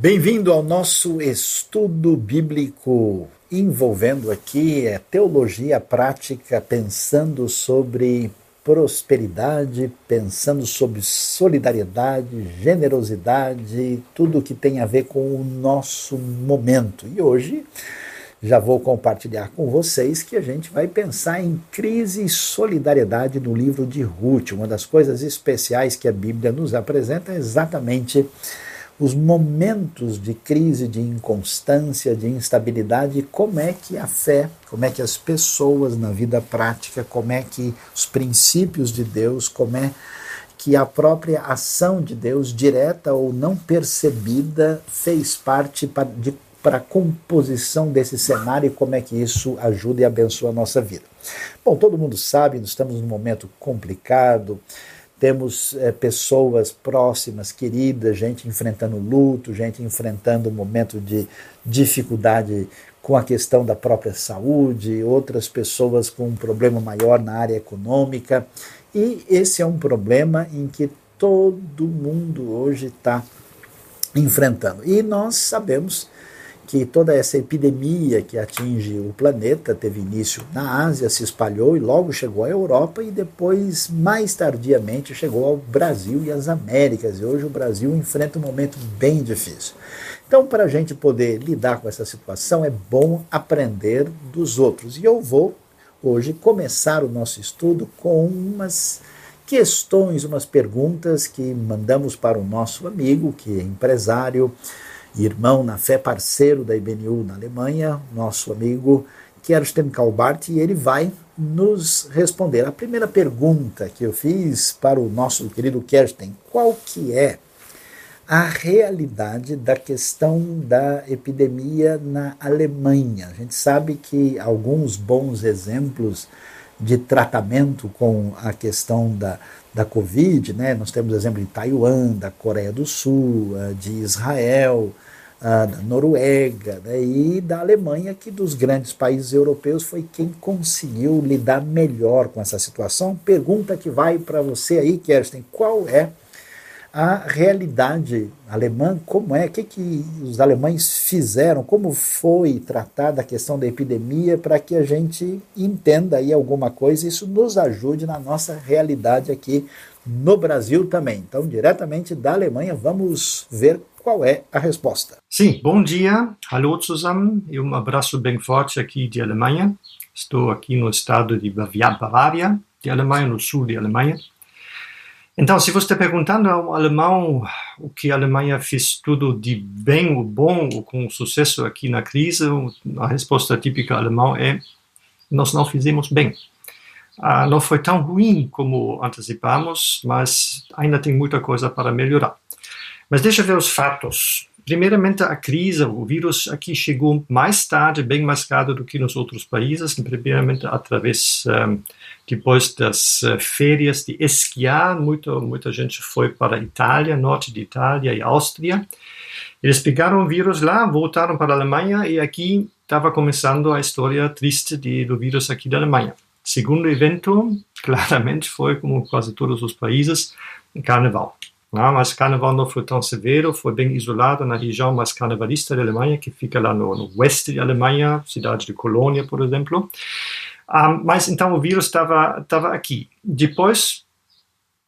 Bem-vindo ao nosso estudo bíblico envolvendo aqui a teologia prática, pensando sobre prosperidade, pensando sobre solidariedade, generosidade, tudo que tem a ver com o nosso momento. E hoje já vou compartilhar com vocês que a gente vai pensar em crise e solidariedade no livro de Ruth. Uma das coisas especiais que a Bíblia nos apresenta é exatamente os momentos de crise, de inconstância, de instabilidade, como é que a fé, como é que as pessoas na vida prática, como é que os princípios de Deus, como é que a própria ação de Deus, direta ou não percebida, fez parte para a composição desse cenário e como é que isso ajuda e abençoa a nossa vida. Bom, todo mundo sabe, nós estamos num momento complicado, temos é, pessoas próximas, queridas, gente enfrentando luto, gente enfrentando um momento de dificuldade com a questão da própria saúde, outras pessoas com um problema maior na área econômica. E esse é um problema em que todo mundo hoje está enfrentando. E nós sabemos que toda essa epidemia que atinge o planeta teve início na Ásia, se espalhou e logo chegou à Europa e depois, mais tardiamente, chegou ao Brasil e às Américas. E hoje o Brasil enfrenta um momento bem difícil. Então, para a gente poder lidar com essa situação, é bom aprender dos outros. E eu vou hoje começar o nosso estudo com umas questões, umas perguntas que mandamos para o nosso amigo, que é empresário irmão na fé, parceiro da IBNU na Alemanha, nosso amigo Kerstin Kalbart, e ele vai nos responder. A primeira pergunta que eu fiz para o nosso querido Kerstin, qual que é a realidade da questão da epidemia na Alemanha? A gente sabe que alguns bons exemplos de tratamento com a questão da, da Covid, né? nós temos exemplo de Taiwan, da Coreia do Sul, eh, de Israel, da Noruega né? e da Alemanha, que dos grandes países europeus foi quem conseguiu lidar melhor com essa situação. Pergunta que vai para você aí, Kerstin, qual é a realidade alemã, como é, o que, que os alemães fizeram, como foi tratada a questão da epidemia, para que a gente entenda aí alguma coisa isso nos ajude na nossa realidade aqui no Brasil também. Então, diretamente da Alemanha, vamos ver qual é a resposta. Sim, bom dia, hallo zusammen e um abraço bem forte aqui de Alemanha. Estou aqui no estado de Bavária, de Alemanha, no sul de Alemanha. Então, se você está perguntando ao alemão o que a Alemanha fez tudo de bem ou bom ou com sucesso aqui na crise, a resposta típica alemã é: nós não fizemos bem. Ah, não foi tão ruim como antecipamos, mas ainda tem muita coisa para melhorar. Mas deixa eu ver os fatos. Primeiramente, a crise, o vírus aqui chegou mais tarde, bem mais tarde do que nos outros países, primeiramente através, um, depois das uh, férias de esquiar, muita, muita gente foi para a Itália, norte de Itália e Áustria. Eles pegaram o vírus lá, voltaram para a Alemanha e aqui estava começando a história triste de, do vírus aqui da Alemanha. Segundo evento, claramente foi, como quase todos os países, carnaval. Não, mas carnaval não foi tão severo, foi bem isolado na região mais carnavalista da Alemanha, que fica lá no, no oeste da Alemanha, cidade de Colônia, por exemplo. Um, mas então o vírus estava aqui. Depois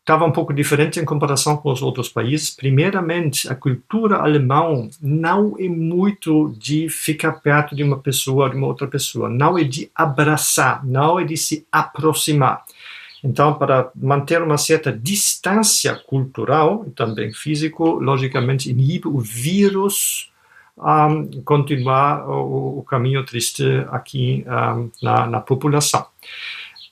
estava um pouco diferente em comparação com os outros países. Primeiramente, a cultura alemã não é muito de ficar perto de uma pessoa, de uma outra pessoa. Não é de abraçar, não é de se aproximar. Então, para manter uma certa distância cultural e também físico, logicamente inibe o vírus um, continuar o, o, caminho triste aqui um, na, na, população.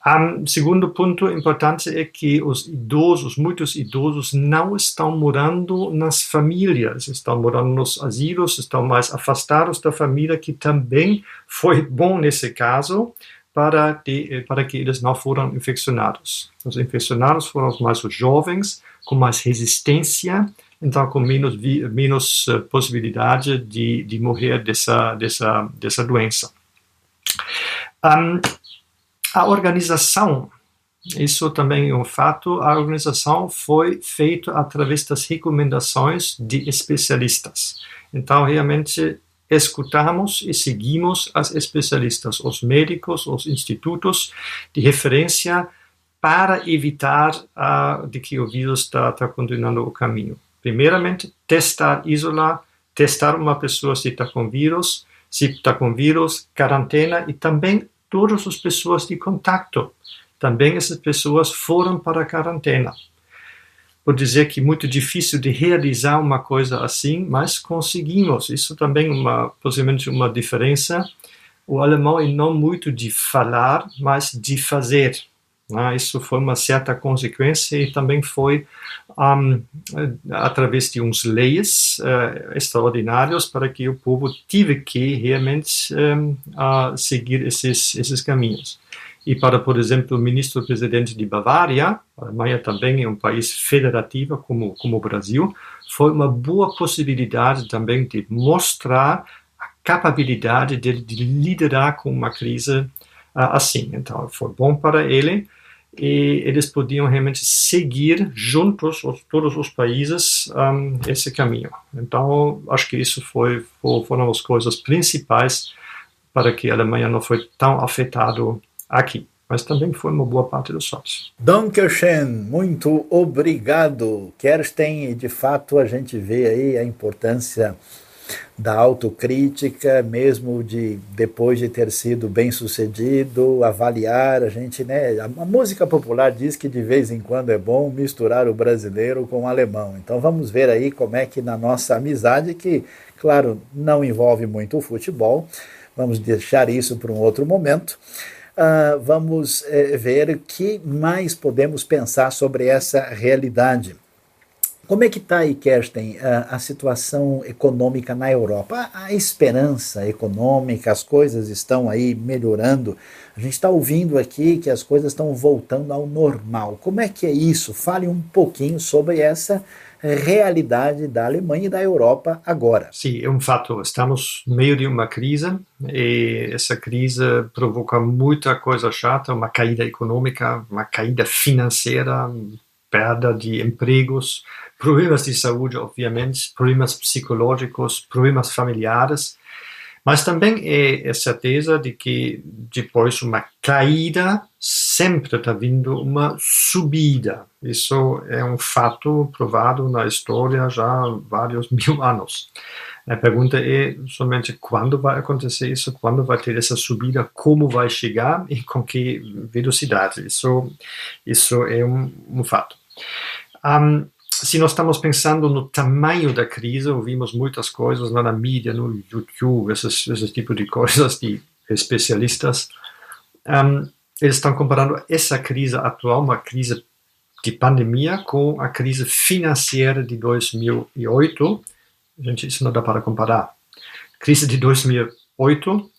Um segundo ponto importante é que os idosos, muitos idosos, não estão morando nas famílias, estão morando nos asilos, estão mais afastados da família, que também foi bom nesse caso, para, de, para que eles não foram infeccionados. Os infeccionados foram os mais jovens, com mais resistência, então com menos, menos uh, possibilidade de, de morrer dessa, dessa, dessa doença. Um, a organização isso também é um fato, a organização foi feita através das recomendações de especialistas. Então, realmente, escutamos e seguimos as especialistas, os médicos, os institutos de referência para evitar uh, de que o vírus está tá continuando o caminho. Primeiramente, testar, isolar, testar uma pessoa se está com vírus, se está com vírus, quarentena e também todas as pessoas de contato. Também essas pessoas foram para a quarentena. Vou dizer que é muito difícil de realizar uma coisa assim, mas conseguimos. Isso também uma, possivelmente uma diferença. O alemão é não muito de falar, mas de fazer. Ah, isso foi uma certa consequência e também foi um, através de uns leis uh, para que o povo tive que realmente um, uh, seguir esses, esses caminhos. E para, por exemplo, o ministro-presidente de Bavária, a Alemanha também é um país federativo como, como o Brasil, foi uma boa possibilidade também de mostrar a capacidade de, de liderar com uma crise uh, assim. Então, foi bom para ele e eles podiam realmente seguir juntos, os, todos os países, um, esse caminho. Então, acho que isso foi, foram as coisas principais para que a Alemanha não foi tão afetado aqui. Mas também foi uma boa parte dos sócios. Dankeschön, muito obrigado. Kersten, de fato a gente vê aí a importância da autocrítica, mesmo de depois de ter sido bem sucedido, avaliar a gente, né? A, a, música popular diz que de vez em quando é bom misturar o brasileiro com o alemão. Então vamos ver aí como é que na nossa amizade, que claro não envolve muito o futebol, vamos deixar isso para um outro momento. Uh, vamos uh, ver o que mais podemos pensar sobre essa realidade. Como é que está aí, Kersten, a, a, situação econômica na Europa? A, a, esperança econômica, as coisas estão aí melhorando. A gente está ouvindo aqui que as coisas estão voltando ao normal. Como é que é isso? Fale um pouquinho sobre essa realidade da Alemanha e da Europa agora. Sim, é um fato. Estamos no meio de uma crise e essa crise provoca muita coisa chata, uma caída econômica, uma caída financeira, perda de empregos, problemas de saúde, obviamente, problemas psicológicos, problemas familiares, mas também é a certeza de que depois de uma caída sempre está vindo uma subida. Isso é um fato provado na história já há vários mil anos. A pergunta é somente quando vai acontecer isso, quando vai ter essa subida, como vai chegar e com que velocidade. Isso, isso é um, um fato. Um, se nós estamos pensando no tamanho da crise, ouvimos muitas coisas na mídia, no YouTube, esses, esses tipos de coisas de especialistas. Um, eles estão comparando essa crise atual, uma crise de pandemia, com a crise financeira de 2008. Gente, isso não dá para comparar. Crise de 2008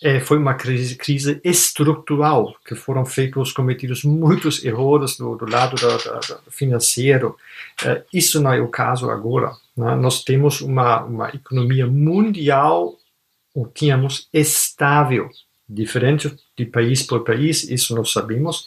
é, foi uma crise, crise, estrutural, que foram feitos, cometidos muitos erros do, do lado da, da, da financeiro. É, isso não é o caso agora. Né? Nós temos uma, uma economia mundial, ou tínhamos, estável, diferente de país por país, isso nós sabemos.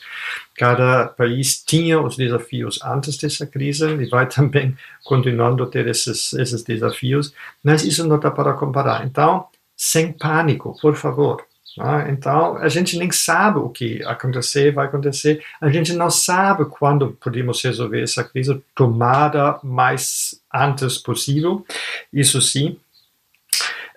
Cada país tinha os desafios antes dessa crise e vai também continuando a ter esses, esses desafios, mas isso não dá para comparar. Então, sem pânico, por favor. Ah, então, a gente nem sabe o que acontecer, vai acontecer. A gente não sabe quando podemos resolver essa crise, tomada mais antes possível. Isso sim.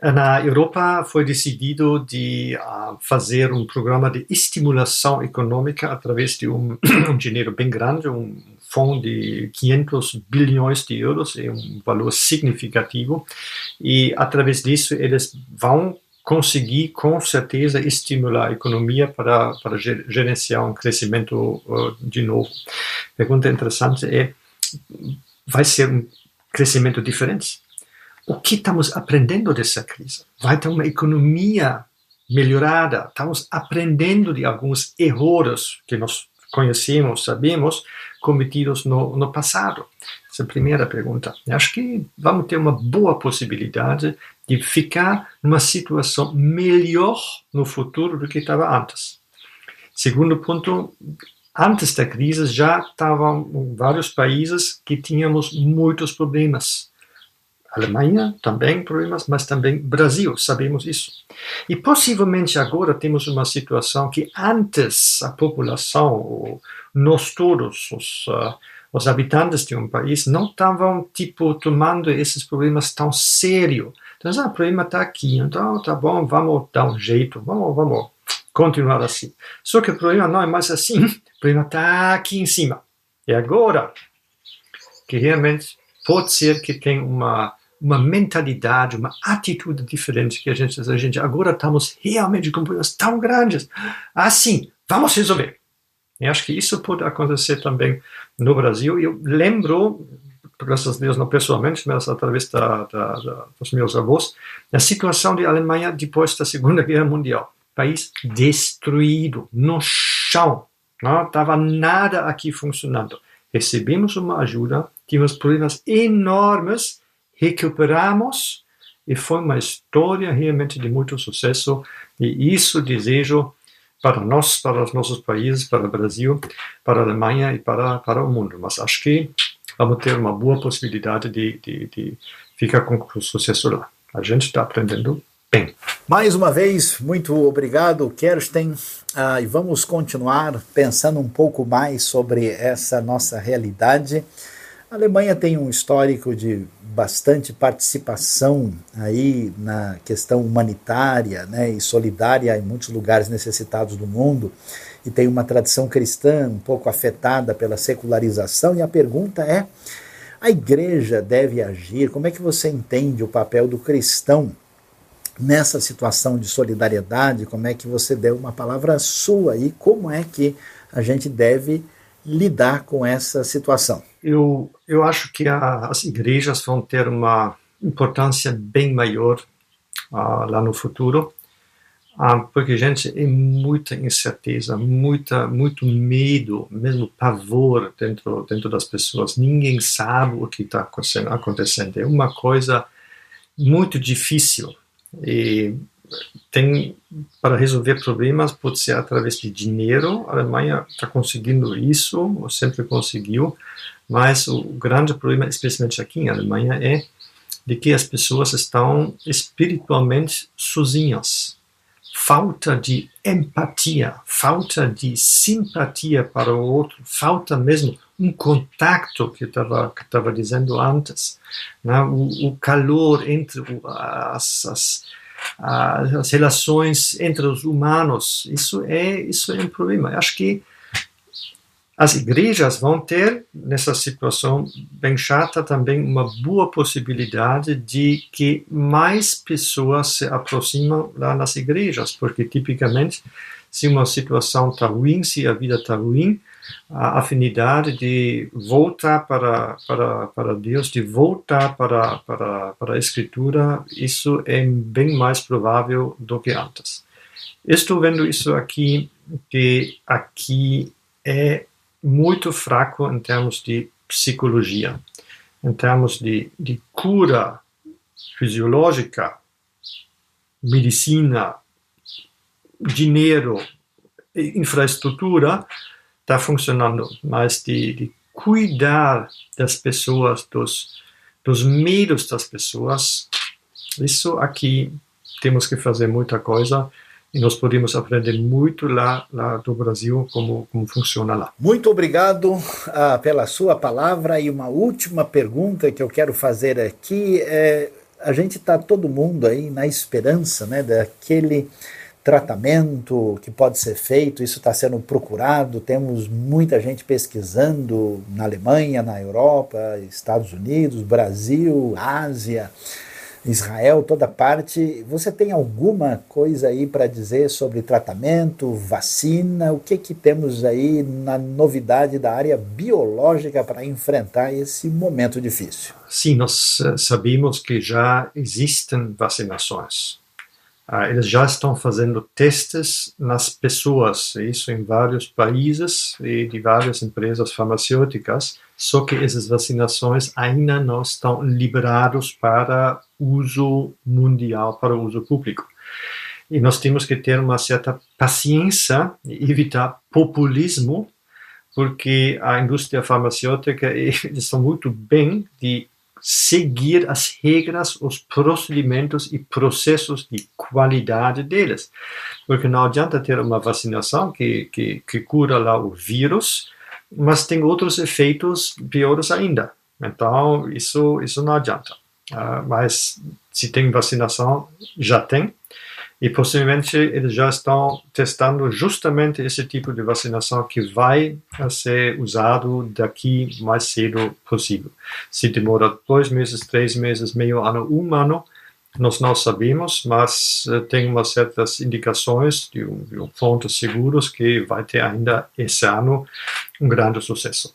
Na Europa foi decidido de uh, fazer um programa de estimulação econômica através de um, um dinheiro bem grande, um fundo de 500 bilhões de euros, é um valor significativo, e através disso eles vão conseguir com certeza estimular a economia para, para gerenciar um crescimento uh, de novo. Pergunta interessante é, vai ser um crescimento diferente? O que estamos aprendendo dessa crise? Vai ter uma economia melhorada? Estamos aprendendo de alguns erros que nós conhecemos, sabemos, cometidos no, no passado? Essa é a primeira pergunta. Eu acho que vamos ter uma boa possibilidade de ficar numa situação melhor no futuro do que estava antes. Segundo ponto, antes da crise já estavam vários países que tínhamos muitos problemas. Alemanha também problemas, mas também Brasil, sabemos isso. E possivelmente agora temos uma situação que antes a população, nós todos, os, uh, os habitantes de um país, não estavam tipo tomando esses problemas tão sério. Então, ah, o problema está aqui, então tá bom, vamos dar um jeito, vamos, vamos continuar assim. Só que o problema não é mais assim, o problema está aqui em cima. E agora que realmente pode ser que tem uma uma mentalidade, uma atitude diferente que a gente, a gente agora estamos realmente com problemas tão grandes. Assim, vamos resolver. E acho que isso pode acontecer também no Brasil. Eu lembro, graças a Deus não pessoalmente, mas através da, da, da, dos meus avós, a situação da Alemanha depois da Segunda Guerra Mundial. País destruído, no chão. Não estava nada aqui funcionando. Recebemos uma ajuda, tínhamos problemas enormes recuperamos e foi uma história realmente de muito sucesso e isso desejo para nós, para os nossos países, para o Brasil, para a Alemanha e para, para o mundo. Mas acho que vamos ter uma boa possibilidade de, de, de ficar com sucesso lá. A gente está aprendendo bem. Mais uma vez, muito obrigado, Kersten. Ah, e vamos continuar pensando um pouco mais sobre essa nossa realidade. A Alemanha tem um histórico de bastante participação aí na questão humanitária né, e solidária em muitos lugares necessitados do mundo e tem uma tradição cristã um pouco afetada pela secularização. E a pergunta é: a igreja deve agir? Como é que você entende o papel do cristão nessa situação de solidariedade? Como é que você deu uma palavra sua e como é que a gente deve lidar com essa situação? Eu, eu acho que a, as igrejas vão ter uma importância bem maior uh, lá no futuro, uh, porque, gente, é muita incerteza, muita, muito medo, mesmo pavor dentro, dentro das pessoas. Ninguém sabe o que está acontecendo. É uma coisa muito difícil. E tem para resolver problemas pode ser através de dinheiro. A Alemanha está conseguindo isso, sempre conseguiu, mas o grande problema, especialmente aqui em Alemanha, é de que as pessoas estão espiritualmente sozinhas. Falta de empatia, falta de simpatia para o outro, falta mesmo um contato que estava dizendo antes, né? o, o calor entre as, as as relações entre os humanos. Isso é, isso é um problema. Acho que as igrejas vão ter, nessa situação bem chata, também uma boa possibilidade de que mais pessoas se aproximam lá nas igrejas, porque tipicamente, se uma situação está ruim, se a vida está ruim, a afinidade de voltar para, para, para Deus, de voltar para, para, para a Escritura, isso é bem mais provável do que antes. Estou vendo isso aqui, que aqui é muito fraco em termos de psicologia, em termos de, de cura fisiológica, medicina, dinheiro, infraestrutura, está funcionando, mas de, de, cuidar das pessoas, dos, dos medos das pessoas, isso aqui temos que fazer muita coisa e nós podemos aprender muito lá, lá do Brasil como, como funciona lá. Muito obrigado ah, pela sua palavra. E uma última pergunta que eu quero fazer aqui é a gente está todo mundo aí na esperança né, daquele tratamento que pode ser feito, isso está sendo procurado, temos muita gente pesquisando na Alemanha, na Europa, Estados Unidos, Brasil, Ásia, Israel, toda parte. Você tem alguma coisa aí para dizer sobre tratamento, vacina? O que que temos aí na novidade da área biológica para enfrentar esse momento difícil? Sim, nós eh, sabemos que já existem vacinações Uh, eles já estão fazendo testes nas pessoas, isso em vários países e de várias empresas farmacêuticas, só que essas vacinações ainda não estão liberados para uso mundial, para uso público. E nós temos que ter uma certa paciência e evitar populismo porque a indústria farmacêutica eles estão muito bem de seguir as regras, os procedimentos e processos de qualidade deles. Porque não adianta ter uma vacinação que, que, que cura lá o vírus, mas tem outros efeitos piores ainda. Então, isso, isso não adianta. Uh, mas se tem vacinação, já tem. E possivelmente eles já estão testando justamente esse tipo de vacinação que vai ser usado daqui mais cedo possível. Se demora dois meses, três meses, meio ano, um ano, nós não sabemos, mas uh, tem umas certas indicações de, um, de um fontes seguros que vai ter ainda esse ano um grande sucesso.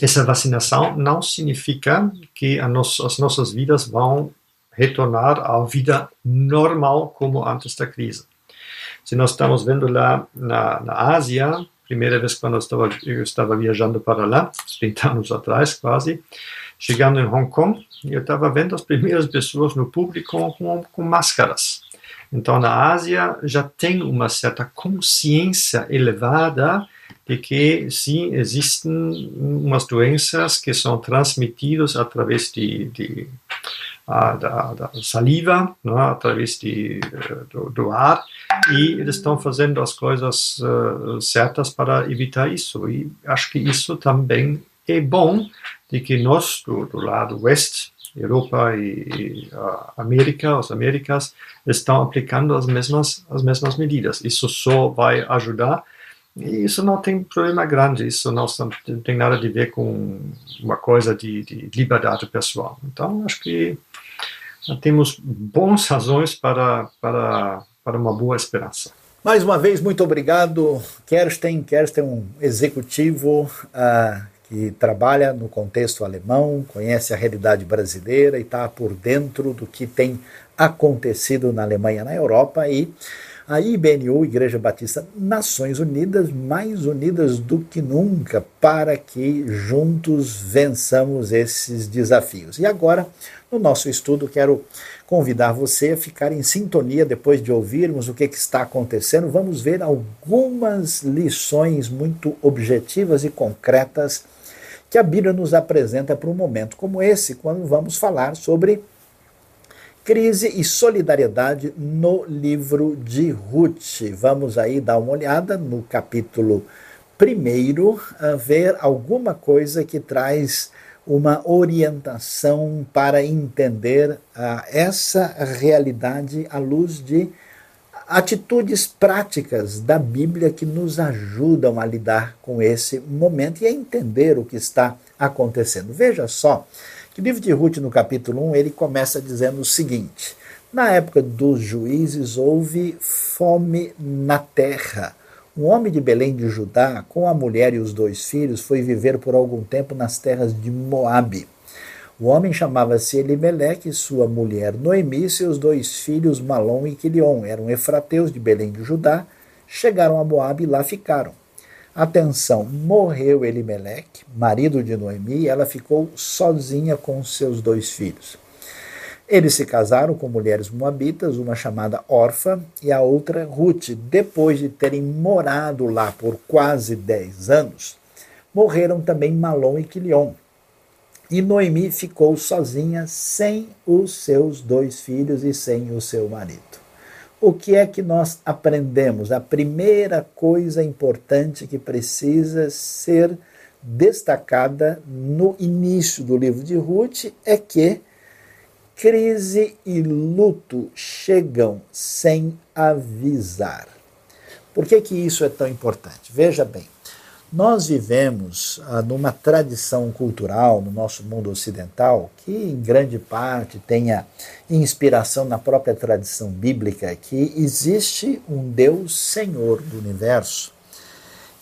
Essa vacinação não significa que as nossas vidas vão retornar à vida normal como antes da crise. Se nós estamos vendo lá na, na Ásia, primeira vez quando eu estava, eu estava viajando para lá, 30 anos atrás quase, chegando em Hong Kong, eu estava vendo as primeiras pessoas no público com, com máscaras. Então, na Ásia já tem uma certa consciência elevada de que sim existem umas doenças que são transmitidas através de, de a, da, da, saliva, né, através de, do, do, ar, e eles estão fazendo as coisas uh, certas para evitar isso. E acho que isso também é bom de que nós, do, do lado oeste, Europa e, e América, as Américas, estão aplicando as mesmas, as mesmas medidas. Isso só vai ajudar e isso não tem problema grande, isso não tem nada a ver com uma coisa de, de liberdade pessoal. Então, acho que temos bons razões para, para, para uma boa esperança. Mais uma vez, muito obrigado, Kersten. Kersten um executivo uh, que trabalha no contexto alemão, conhece a realidade brasileira e está por dentro do que tem acontecido na Alemanha, na Europa e a IBNU, Igreja Batista Nações Unidas, mais unidas do que nunca, para que juntos vençamos esses desafios. E agora, no nosso estudo, quero convidar você a ficar em sintonia depois de ouvirmos o que, que está acontecendo. Vamos ver algumas lições muito objetivas e concretas que a Bíblia nos apresenta para um momento como esse, quando vamos falar sobre Crise e solidariedade no livro de Ruth. Vamos aí dar uma olhada no capítulo primeiro, ver alguma coisa que traz uma orientação para entender uh, essa realidade à luz de atitudes práticas da Bíblia que nos ajudam a lidar com esse momento e a entender o que está acontecendo. Veja só que o livro de Ruth, no capítulo 1, ele começa dizendo o seguinte: Na época dos juízes houve fome na terra. Um homem de Belém de Judá, com a mulher e os dois filhos, foi viver por algum tempo nas terras de Moabe. O homem chamava-se Elimeleque, sua mulher Noemi e seus dois filhos Malom e Quilion. Eram efrateus de Belém de Judá, chegaram a Moabe e lá ficaram. Atenção, morreu Elimeleque, marido de Noemi, e ela ficou sozinha com seus dois filhos. Eles se casaram com mulheres moabitas, uma chamada Orfa e a outra Ruth. Depois de terem morado lá por quase dez anos, morreram também Malom e Quilion. E Noemi ficou sozinha, sem os seus dois filhos e sem o seu marido o que é que nós aprendemos? A primeira coisa importante que precisa ser destacada no início do livro de Ruth é que crise e luto chegam sem avisar. Por que, que isso é tão importante? Veja bem, nós vivemos ah, numa tradição cultural no nosso mundo ocidental que, em grande parte, tenha inspiração na própria tradição bíblica, que existe um Deus Senhor do universo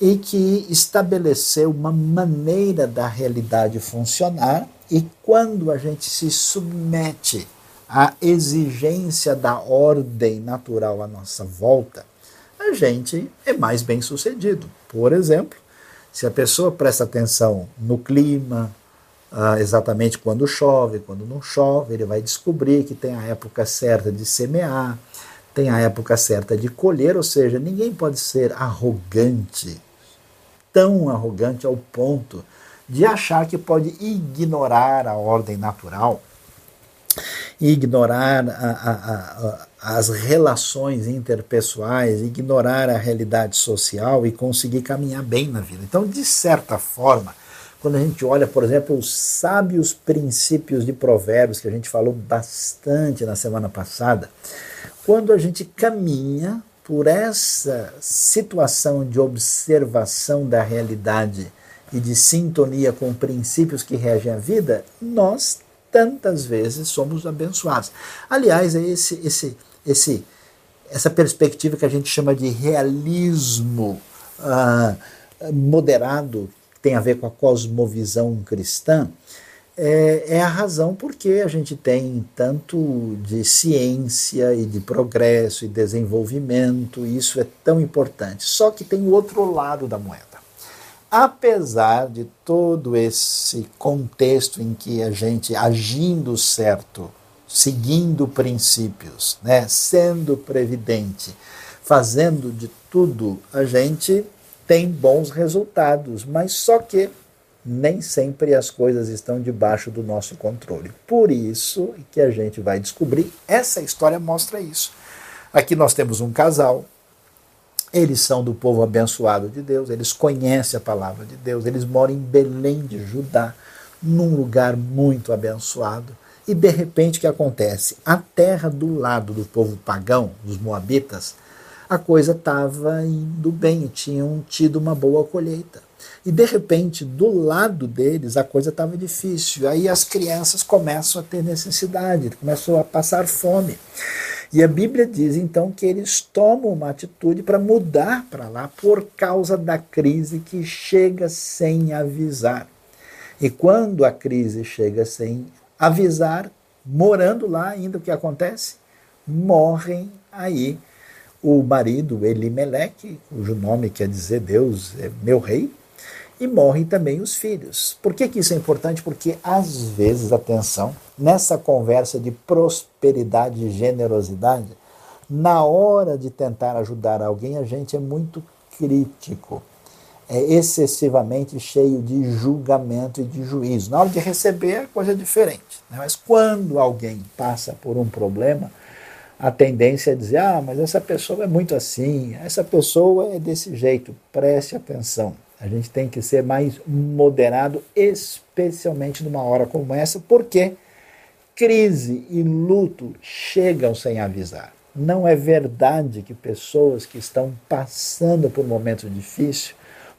e que estabeleceu uma maneira da realidade funcionar, e quando a gente se submete à exigência da ordem natural à nossa volta, a gente é mais bem sucedido. Por exemplo, se a pessoa presta atenção no clima, ah, exatamente quando chove, quando não chove, ele vai descobrir que tem a época certa de semear, tem a época certa de colher, ou seja, ninguém pode ser arrogante tão arrogante ao ponto de achar que pode ignorar a ordem natural, ignorar a, a, a, as relações interpessoais, ignorar a realidade social e conseguir caminhar bem na vida. Então, de certa forma, quando a gente olha, por exemplo, os sábios princípios de provérbios, que a gente falou bastante na semana passada, quando a gente caminha por essa situação de observação da realidade e de sintonia com princípios que regem a vida, nós tantas vezes somos abençoados. Aliás, é esse, esse, esse, essa perspectiva que a gente chama de realismo ah, moderado, que tem a ver com a cosmovisão cristã, é, é, a razão porque a gente tem tanto de ciência e de progresso e desenvolvimento, e isso é tão importante. Só que tem o outro lado da moeda. Apesar de todo esse contexto em que a gente agindo certo, seguindo princípios, né, sendo previdente, fazendo de tudo, a gente tem bons resultados, mas só que nem sempre as coisas estão debaixo do nosso controle. Por isso que a gente vai descobrir, essa história mostra isso. Aqui nós temos um casal, eles são do povo abençoado de Deus, eles conhecem a palavra de Deus, eles moram em Belém de Judá, num lugar muito abençoado. E de repente o que acontece? A terra do lado do povo pagão, dos moabitas, a coisa estava indo bem, tinham tido uma boa colheita. E de repente, do lado deles, a coisa estava difícil. Aí as crianças começam a ter necessidade, começam a passar fome. E a Bíblia diz então que eles tomam uma atitude para mudar para lá por causa da crise que chega sem avisar. E quando a crise chega sem avisar, morando lá ainda o que acontece? Morrem aí o marido Elimeleque, cujo nome quer dizer Deus é meu rei, e morrem também os filhos. Por que, que isso é importante? Porque às vezes, atenção, nessa conversa de prosperidade e generosidade, na hora de tentar ajudar alguém, a gente é muito crítico, é excessivamente cheio de julgamento e de juízo. Na hora de receber, a coisa é diferente. Né? Mas quando alguém passa por um problema, a tendência é dizer: ah, mas essa pessoa é muito assim, essa pessoa é desse jeito. Preste atenção. A gente tem que ser mais moderado, especialmente numa hora como essa, porque crise e luto chegam sem avisar. Não é verdade que pessoas que estão passando por um momento difícil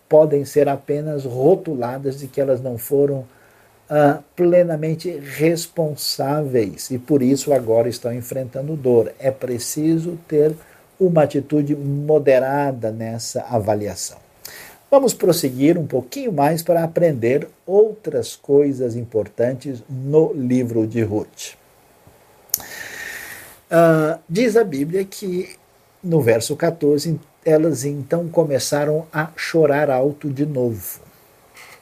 podem ser apenas rotuladas de que elas não foram ah, plenamente responsáveis e por isso agora estão enfrentando dor. É preciso ter uma atitude moderada nessa avaliação. Vamos prosseguir um pouquinho mais para aprender outras coisas importantes no livro de Ruth. Uh, diz a Bíblia que no verso 14 elas então começaram a chorar alto de novo.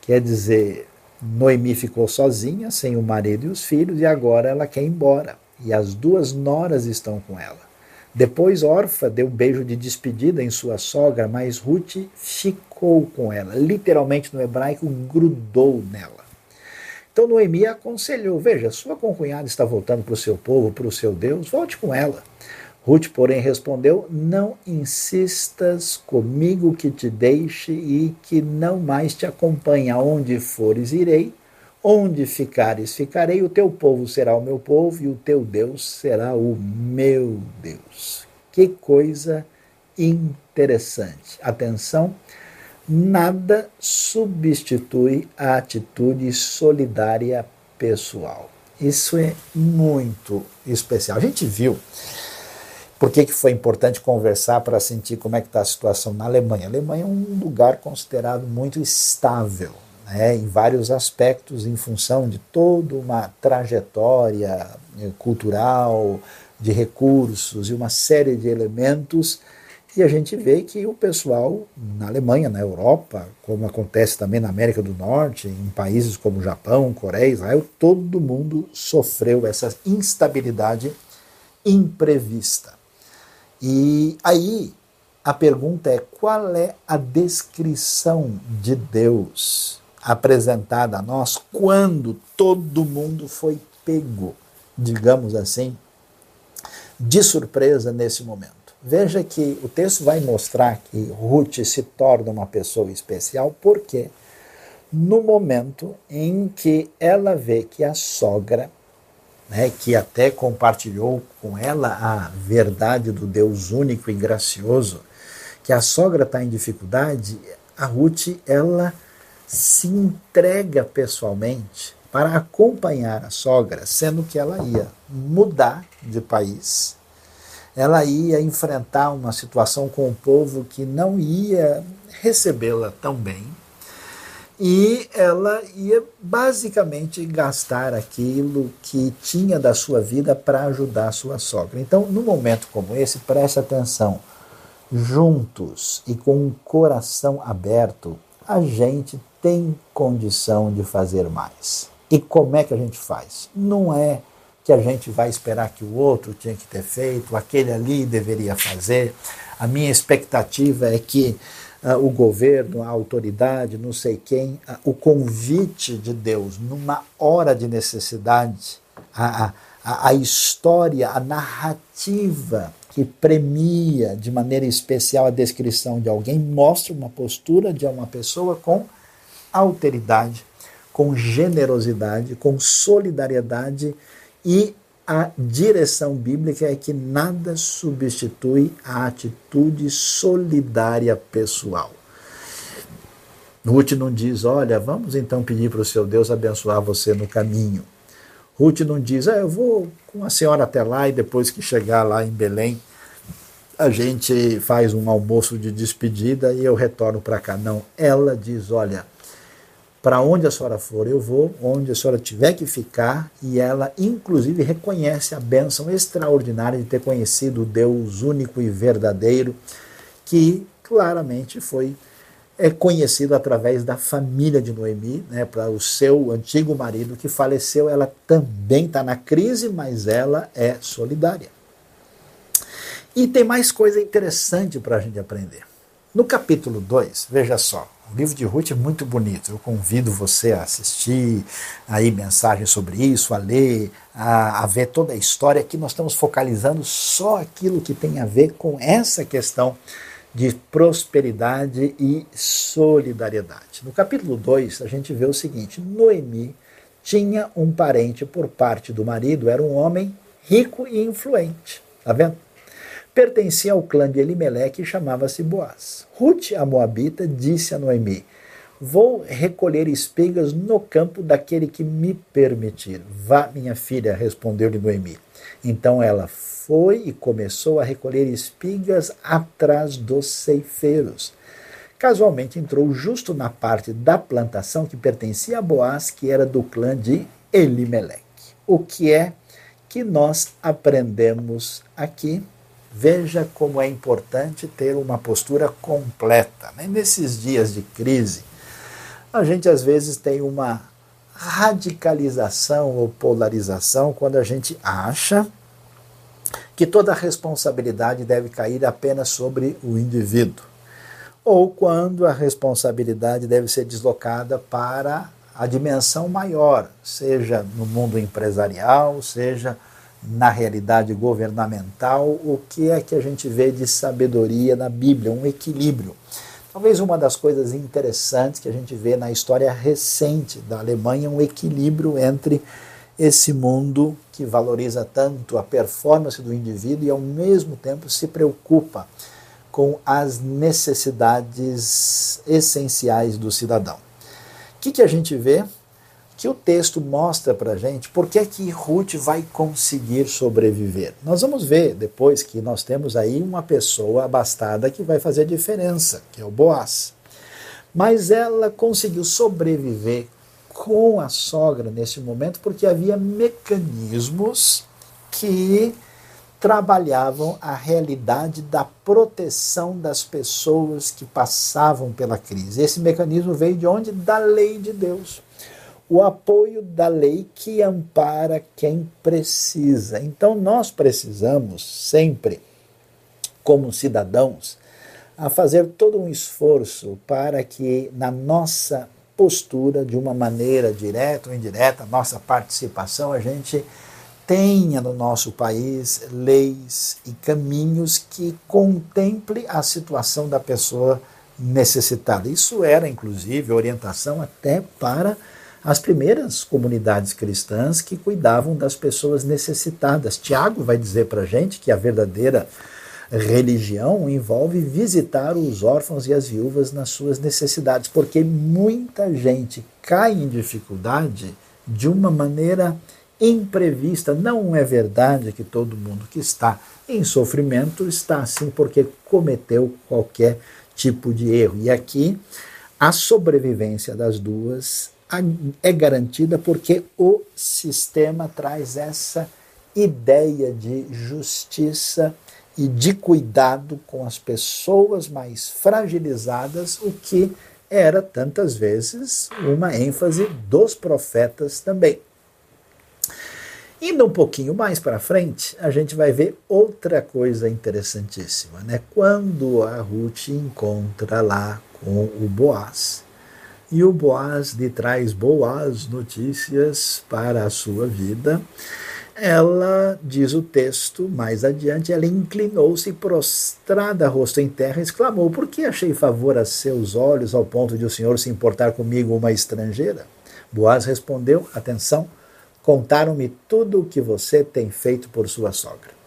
Quer dizer, Noemi ficou sozinha, sem o marido e os filhos, e agora ela quer ir embora. E as duas noras estão com ela. Depois Orfa deu um beijo de despedida em sua sogra, mas Ruth ficou com ela. Literalmente no hebraico, grudou nela. Então Noemi aconselhou: Veja, sua concunhada está voltando para o seu povo, para o seu Deus, volte com ela. Ruth, porém, respondeu: Não insistas comigo que te deixe e que não mais te acompanhe. Aonde fores, irei. Onde ficares, ficarei, o teu povo será o meu povo e o teu Deus será o meu Deus. Que coisa interessante. Atenção, nada substitui a atitude solidária pessoal. Isso é muito especial. A gente viu por que, que foi importante conversar para sentir como é que está a situação na Alemanha. A Alemanha é um lugar considerado muito estável né, em vários aspectos, em função de toda uma trajetória eh, cultural, de recursos e uma série de elementos. E a gente vê que o pessoal na Alemanha, na Europa, como acontece também na América do Norte, em países como Japão, Coreia, Israel, todo mundo sofreu essa instabilidade imprevista. E aí a pergunta é: qual é a descrição de Deus apresentada a nós quando todo mundo foi pego, digamos assim, de surpresa nesse momento? Veja que o texto vai mostrar que Ruth se torna uma pessoa especial porque no momento em que ela vê que a sogra, né, que até compartilhou com ela a verdade do Deus único e gracioso, que a sogra está em dificuldade, a Ruth ela se entrega pessoalmente para acompanhar a sogra, sendo que ela ia mudar de país, ela ia enfrentar uma situação com o povo que não ia recebê-la tão bem, e ela ia basicamente gastar aquilo que tinha da sua vida para ajudar a sua sogra. Então, num momento como esse, preste atenção. Juntos e com o coração aberto, a gente tem condição de fazer mais. E como é que a gente faz? Não é que a gente vai esperar que o outro tinha que ter feito, aquele ali deveria fazer. A minha expectativa é que uh, o governo, a autoridade, não sei quem, uh, o convite de Deus numa hora de necessidade, a, a, a história, a narrativa que premia de maneira especial a descrição de alguém mostra uma postura de uma pessoa com alteridade, com generosidade, com solidariedade e a direção bíblica é que nada substitui a atitude solidária pessoal. Ruth não diz, olha, vamos então pedir para o seu Deus abençoar você no caminho. Ruth não diz, ah, eu vou com a senhora até lá e depois que chegar lá em Belém, a gente faz um almoço de despedida e eu retorno para cá. Não, ela diz, olha, para onde a senhora for, eu vou, onde a senhora tiver que ficar, e ela, inclusive, reconhece a bênção extraordinária de ter conhecido o Deus único e verdadeiro, que claramente foi é conhecido através da família de Noemi, né, para o seu antigo marido que faleceu. Ela também está na crise, mas ela é solidária. E tem mais coisa interessante para a gente aprender. No capítulo 2, veja só, o livro de Ruth é muito bonito. Eu convido você a assistir aí mensagens sobre isso, a ler, a, a, ver toda a história. Aqui nós estamos focalizando só aquilo que tem a ver com essa questão de prosperidade e solidariedade. No capítulo 2, a gente vê o seguinte: Noemi tinha um parente por parte do marido, era um homem rico e influente. Tá vendo? Pertencia ao clã de Elimeleque e chamava-se Boaz. Ruth, a Moabita, disse a Noemi: Vou recolher espigas no campo daquele que me permitir. Vá, minha filha, respondeu-lhe Noemi. Então ela foi e começou a recolher espigas atrás dos ceifeiros. Casualmente entrou justo na parte da plantação que pertencia a Boaz, que era do clã de Elimeleque. O que é que nós aprendemos aqui? Veja como é importante ter uma postura completa. Né? Nesses dias de crise, a gente às vezes tem uma radicalização ou polarização quando a gente acha que toda a responsabilidade deve cair apenas sobre o indivíduo, ou quando a responsabilidade deve ser deslocada para a dimensão maior, seja no mundo empresarial, seja na realidade governamental, o que é que a gente vê de sabedoria na Bíblia, um equilíbrio. Talvez uma das coisas interessantes que a gente vê na história recente da Alemanha, um equilíbrio entre esse mundo que valoriza tanto a performance do indivíduo e ao mesmo tempo se preocupa com as necessidades essenciais do cidadão. O que, que a gente vê? Que o texto mostra para gente por que, que Ruth vai conseguir sobreviver. Nós vamos ver depois que nós temos aí uma pessoa abastada que vai fazer a diferença, que é o Boaz. Mas ela conseguiu sobreviver com a sogra nesse momento porque havia mecanismos que trabalhavam a realidade da proteção das pessoas que passavam pela crise. Esse mecanismo veio de onde? Da lei de Deus o apoio da lei que ampara quem precisa. Então, nós precisamos sempre, como cidadãos, a fazer todo um esforço para que na nossa postura, de uma maneira direta ou indireta, nossa participação, a gente tenha no nosso país leis e caminhos que contemple a situação da pessoa necessitada. Isso era, inclusive, orientação até para as primeiras comunidades cristãs que cuidavam das pessoas necessitadas. Tiago vai dizer para a gente que a verdadeira religião envolve visitar os órfãos e as viúvas nas suas necessidades, porque muita gente cai em dificuldade de uma maneira imprevista. Não é verdade que todo mundo que está em sofrimento está assim porque cometeu qualquer tipo de erro. E aqui a sobrevivência das duas é garantida porque o sistema traz essa ideia de justiça e de cuidado com as pessoas mais fragilizadas, o que era tantas vezes uma ênfase dos profetas também. Indo um pouquinho mais para frente, a gente vai ver outra coisa interessantíssima, né? Quando a Ruth encontra lá com o Boaz, e o Boaz lhe traz boas notícias para a sua vida, ela, diz o texto mais adiante, ela inclinou-se prostrada, rosto em terra, e exclamou: Por que achei favor a seus olhos ao ponto de o Senhor se importar comigo, uma estrangeira? Boaz respondeu: Atenção, contaram-me tudo o que você tem feito por sua sogra.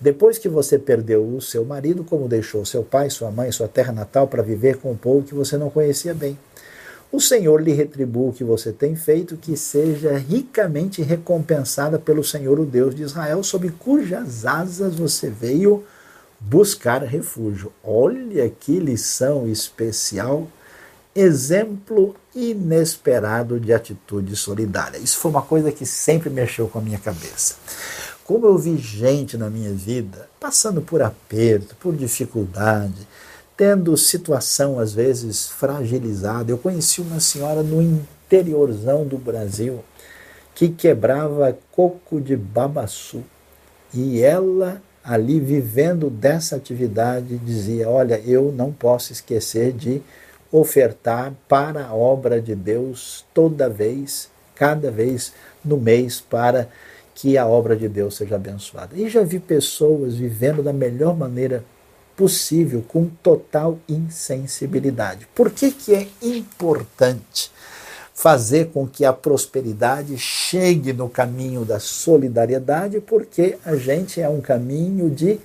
Depois que você perdeu o seu marido, como deixou seu pai, sua mãe, sua terra natal para viver com um povo que você não conhecia bem. O Senhor lhe retribua o que você tem feito, que seja ricamente recompensada pelo Senhor, o Deus de Israel, sob cujas asas você veio buscar refúgio. Olha que lição especial, exemplo inesperado de atitude solidária. Isso foi uma coisa que sempre mexeu com a minha cabeça. Como eu vi gente na minha vida passando por aperto, por dificuldade, tendo situação às vezes fragilizada. Eu conheci uma senhora no interiorzão do Brasil que quebrava coco de babaçu e ela ali vivendo dessa atividade dizia: Olha, eu não posso esquecer de ofertar para a obra de Deus toda vez, cada vez no mês, para que a obra de Deus seja abençoada. E já vi pessoas vivendo da melhor maneira possível com total insensibilidade. Por que, que é importante fazer com que a prosperidade chegue no caminho da solidariedade? Porque a gente é um caminho de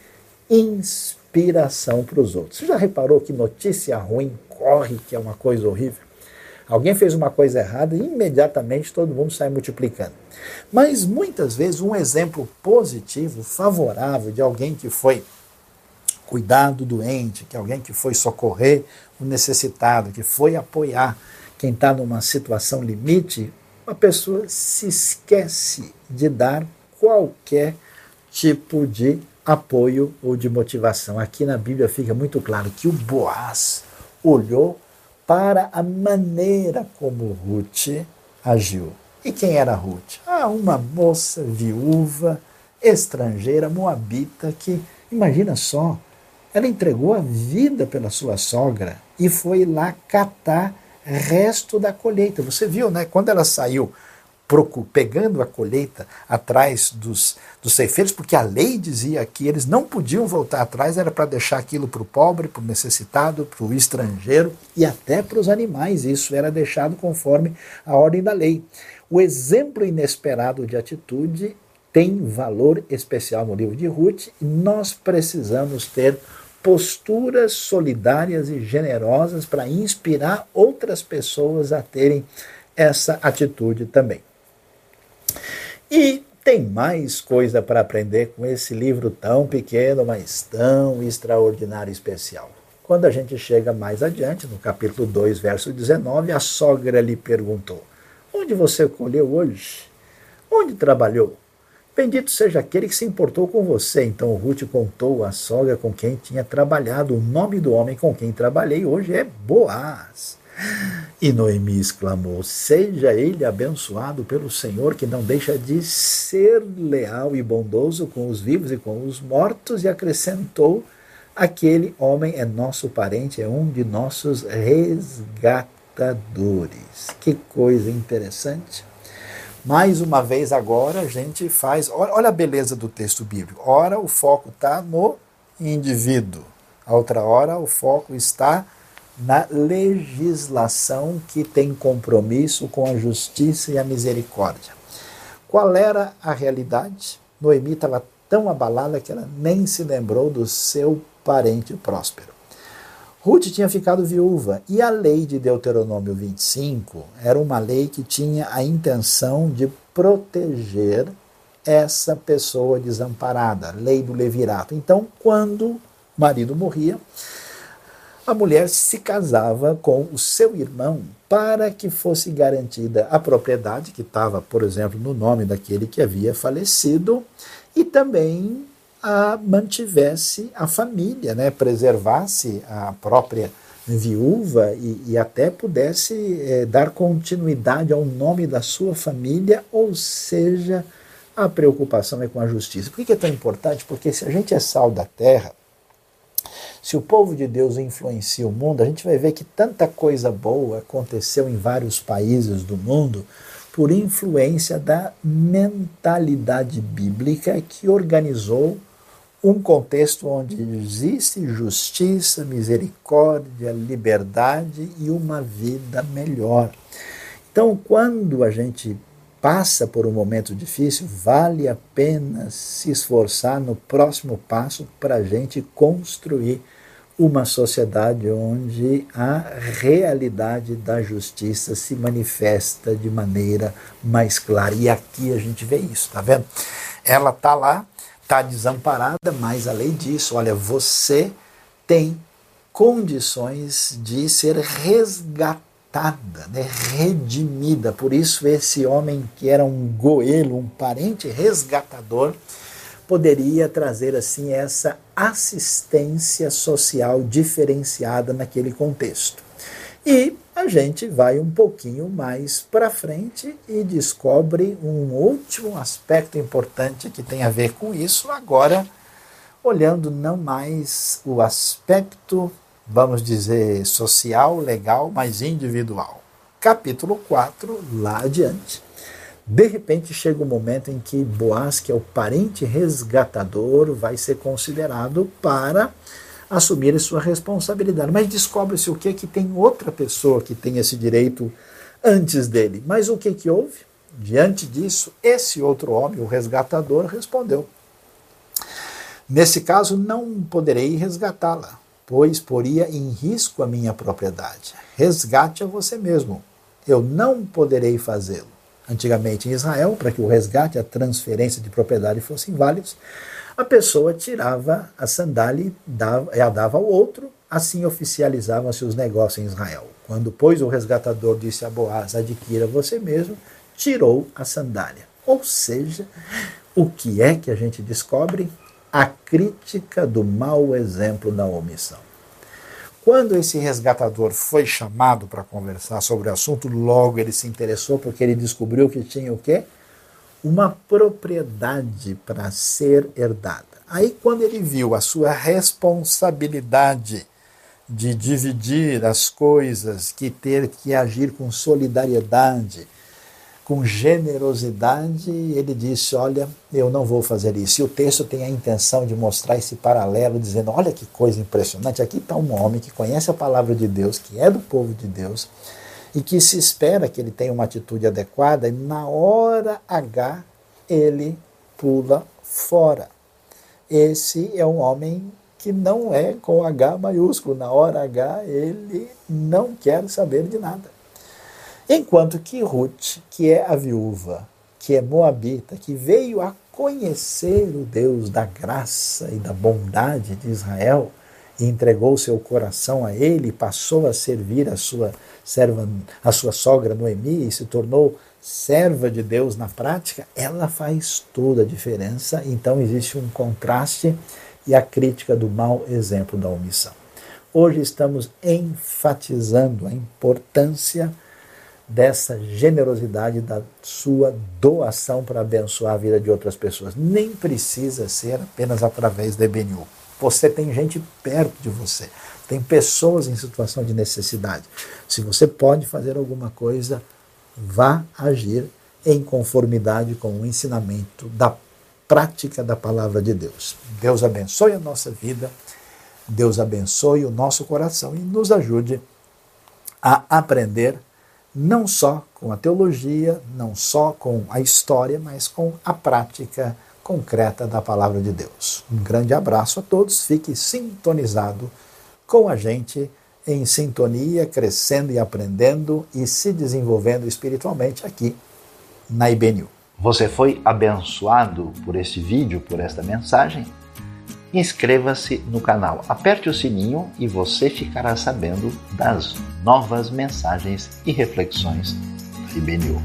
inspiração para os outros. Você já reparou que notícia ruim corre, que é uma coisa horrível? Alguém fez uma coisa errada e imediatamente todo mundo sai multiplicando. Mas muitas vezes um exemplo positivo, favorável de alguém que foi cuidar do doente, que é alguém que foi socorrer o necessitado, que foi apoiar quem está numa situação limite, uma pessoa se esquece de dar qualquer tipo de apoio ou de motivação. Aqui na Bíblia fica muito claro que o Boaz olhou para a maneira como Ruth agiu. E quem era Ruth? Ah, uma moça viúva, estrangeira, moabita, que, imagina só, ela entregou a vida pela sua sogra e foi lá catar resto da colheita. Você viu, né? Quando ela saiu pegando a colheita atrás dos, dos ceifeiros, porque a lei dizia que eles não podiam voltar atrás, era para deixar aquilo para o pobre, para o necessitado, para o estrangeiro e até para os animais. Isso era deixado conforme a ordem da lei. O exemplo inesperado de atitude tem valor especial no livro de Ruth nós precisamos ter posturas solidárias e generosas para inspirar outras pessoas a terem essa atitude também. E tem mais coisa para aprender com esse livro tão pequeno, mas tão extraordinário e especial. Quando a gente chega mais adiante, no capítulo 2, verso 19, a sogra lhe perguntou: Onde você colheu hoje? Onde trabalhou? Bendito seja aquele que se importou com você. Então Ruth contou à sogra com quem tinha trabalhado. O nome do homem com quem trabalhei hoje é Boaz. E Noemi exclamou: Seja ele abençoado pelo Senhor, que não deixa de ser leal e bondoso com os vivos e com os mortos, e acrescentou: aquele homem é nosso parente, é um de nossos resgatadores. Que coisa interessante. Mais uma vez agora a gente faz, olha a beleza do texto bíblico. Ora o foco está no indivíduo, a outra hora o foco está na legislação que tem compromisso com a justiça e a misericórdia. Qual era a realidade? Noemi estava tão abalada que ela nem se lembrou do seu parente próspero. Ruth tinha ficado viúva e a lei de Deuteronômio 25 era uma lei que tinha a intenção de proteger essa pessoa desamparada, lei do levirato. Então, quando o marido morria, a mulher se casava com o seu irmão para que fosse garantida a propriedade que estava, por exemplo, no nome daquele que havia falecido e também a mantivesse a família, né, preservasse a própria viúva e, e até pudesse é, dar continuidade ao nome da sua família, ou seja, a preocupação é com a justiça. Por que é tão importante? Porque se a gente é sal da terra, se o povo de Deus influencia o mundo, a gente vai ver que tanta coisa boa aconteceu em vários países do mundo por influência da mentalidade bíblica que organizou um contexto onde existe justiça, misericórdia, liberdade e uma vida melhor. Então, quando a gente passa por um momento difícil, vale a pena se esforçar no próximo passo para a gente construir uma sociedade onde a realidade da justiça se manifesta de maneira mais clara. E aqui a gente vê isso, tá vendo? Ela tá lá, tá desamparada, mas além disso, olha, você tem condições de ser resgatada, né, redimida. Por isso, esse homem que era um goelo, um parente resgatador, poderia trazer assim essa assistência social diferenciada naquele contexto. E a gente vai um pouquinho mais para frente e descobre um último aspecto importante que tem a ver com isso, agora olhando não mais o aspecto vamos dizer, social, legal, mas individual. Capítulo 4, lá adiante. De repente chega o um momento em que Boaz, que é o parente resgatador, vai ser considerado para assumir sua responsabilidade. Mas descobre-se o que? Que tem outra pessoa que tem esse direito antes dele. Mas o que, que houve? Diante disso, esse outro homem, o resgatador, respondeu: Nesse caso, não poderei resgatá-la, pois poria em risco a minha propriedade. Resgate a você mesmo. Eu não poderei fazê-lo. Antigamente em Israel, para que o resgate, a transferência de propriedade fossem válidos, a pessoa tirava a sandália e a dava ao outro, assim oficializavam-se os negócios em Israel. Quando, pois, o resgatador disse a Boaz, adquira você mesmo, tirou a sandália. Ou seja, o que é que a gente descobre? a crítica do mau exemplo da omissão. Quando esse resgatador foi chamado para conversar sobre o assunto, logo ele se interessou porque ele descobriu que tinha o quê? Uma propriedade para ser herdada. Aí quando ele viu a sua responsabilidade de dividir as coisas, que ter que agir com solidariedade, com generosidade, ele disse: Olha, eu não vou fazer isso. E o texto tem a intenção de mostrar esse paralelo, dizendo: Olha que coisa impressionante. Aqui está um homem que conhece a palavra de Deus, que é do povo de Deus, e que se espera que ele tenha uma atitude adequada, e na hora H ele pula fora. Esse é um homem que não é com H maiúsculo. Na hora H ele não quer saber de nada. Enquanto que Ruth, que é a viúva, que é moabita, que veio a conhecer o Deus da graça e da bondade de Israel, e entregou seu coração a ele, passou a servir a sua serva, a sua sogra Noemi e se tornou serva de Deus na prática, ela faz toda a diferença. Então existe um contraste e a crítica do mau exemplo da omissão. Hoje estamos enfatizando a importância dessa generosidade da sua doação para abençoar a vida de outras pessoas. Nem precisa ser apenas através da EBNU. Você tem gente perto de você, tem pessoas em situação de necessidade. Se você pode fazer alguma coisa, vá agir em conformidade com o ensinamento da prática da palavra de Deus. Deus abençoe a nossa vida, Deus abençoe o nosso coração e nos ajude a aprender não só com a teologia, não só com a história, mas com a prática concreta da palavra de Deus. Um grande abraço a todos, fique sintonizado com a gente em sintonia, crescendo e aprendendo e se desenvolvendo espiritualmente aqui na IBNU. Você foi abençoado por este vídeo, por esta mensagem? Inscreva-se no canal, aperte o sininho e você ficará sabendo das novas mensagens e reflexões da IBNU.